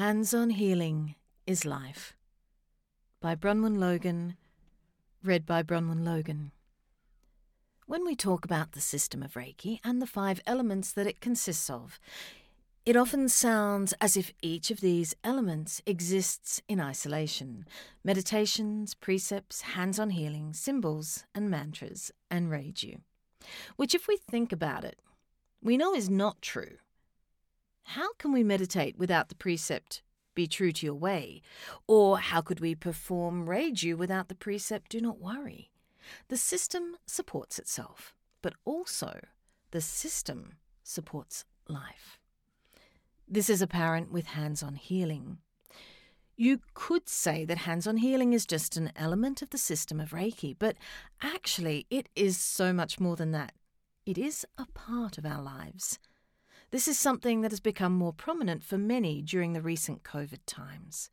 Hands on Healing is Life by Bronwen Logan, read by Bronwen Logan. When we talk about the system of Reiki and the five elements that it consists of, it often sounds as if each of these elements exists in isolation meditations, precepts, hands on healing, symbols, and mantras, and Reiju. Which, if we think about it, we know is not true. How can we meditate without the precept, be true to your way? Or how could we perform Reiju without the precept, do not worry? The system supports itself, but also the system supports life. This is apparent with hands on healing. You could say that hands on healing is just an element of the system of Reiki, but actually, it is so much more than that. It is a part of our lives. This is something that has become more prominent for many during the recent COVID times.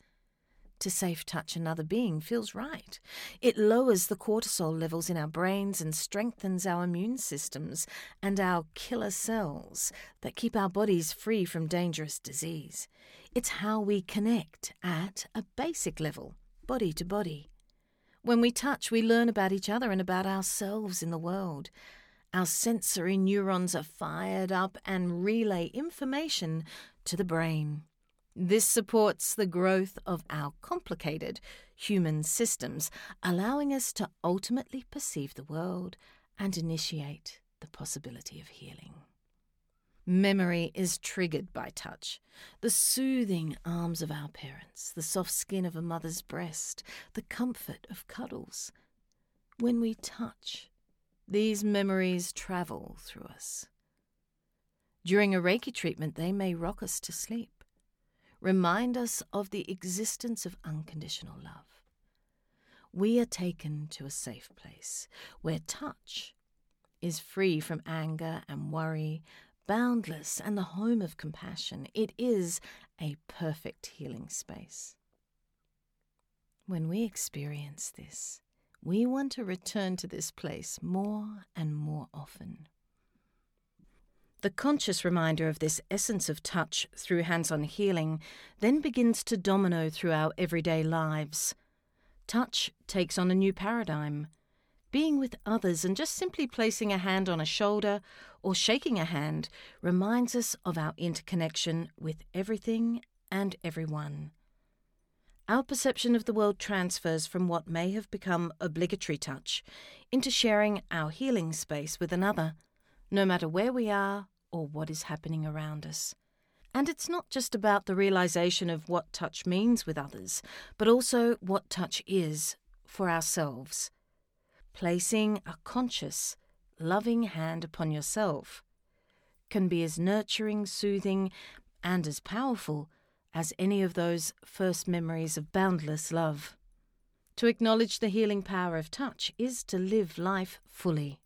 To safe touch another being feels right. It lowers the cortisol levels in our brains and strengthens our immune systems and our killer cells that keep our bodies free from dangerous disease. It's how we connect at a basic level, body to body. When we touch, we learn about each other and about ourselves in the world. Our sensory neurons are fired up and relay information to the brain. This supports the growth of our complicated human systems, allowing us to ultimately perceive the world and initiate the possibility of healing. Memory is triggered by touch. The soothing arms of our parents, the soft skin of a mother's breast, the comfort of cuddles. When we touch, these memories travel through us. During a Reiki treatment, they may rock us to sleep remind us of the existence of unconditional love. We are taken to a safe place where touch is free from anger and worry, boundless and the home of compassion. It is a perfect healing space. When we experience this, we want to return to this place more and more often. The conscious reminder of this essence of touch through hands on healing then begins to domino through our everyday lives. Touch takes on a new paradigm. Being with others and just simply placing a hand on a shoulder or shaking a hand reminds us of our interconnection with everything and everyone. Our perception of the world transfers from what may have become obligatory touch into sharing our healing space with another no matter where we are or what is happening around us. And it's not just about the realization of what touch means with others, but also what touch is for ourselves. Placing a conscious, loving hand upon yourself can be as nurturing, soothing, and as powerful as any of those first memories of boundless love. To acknowledge the healing power of touch is to live life fully.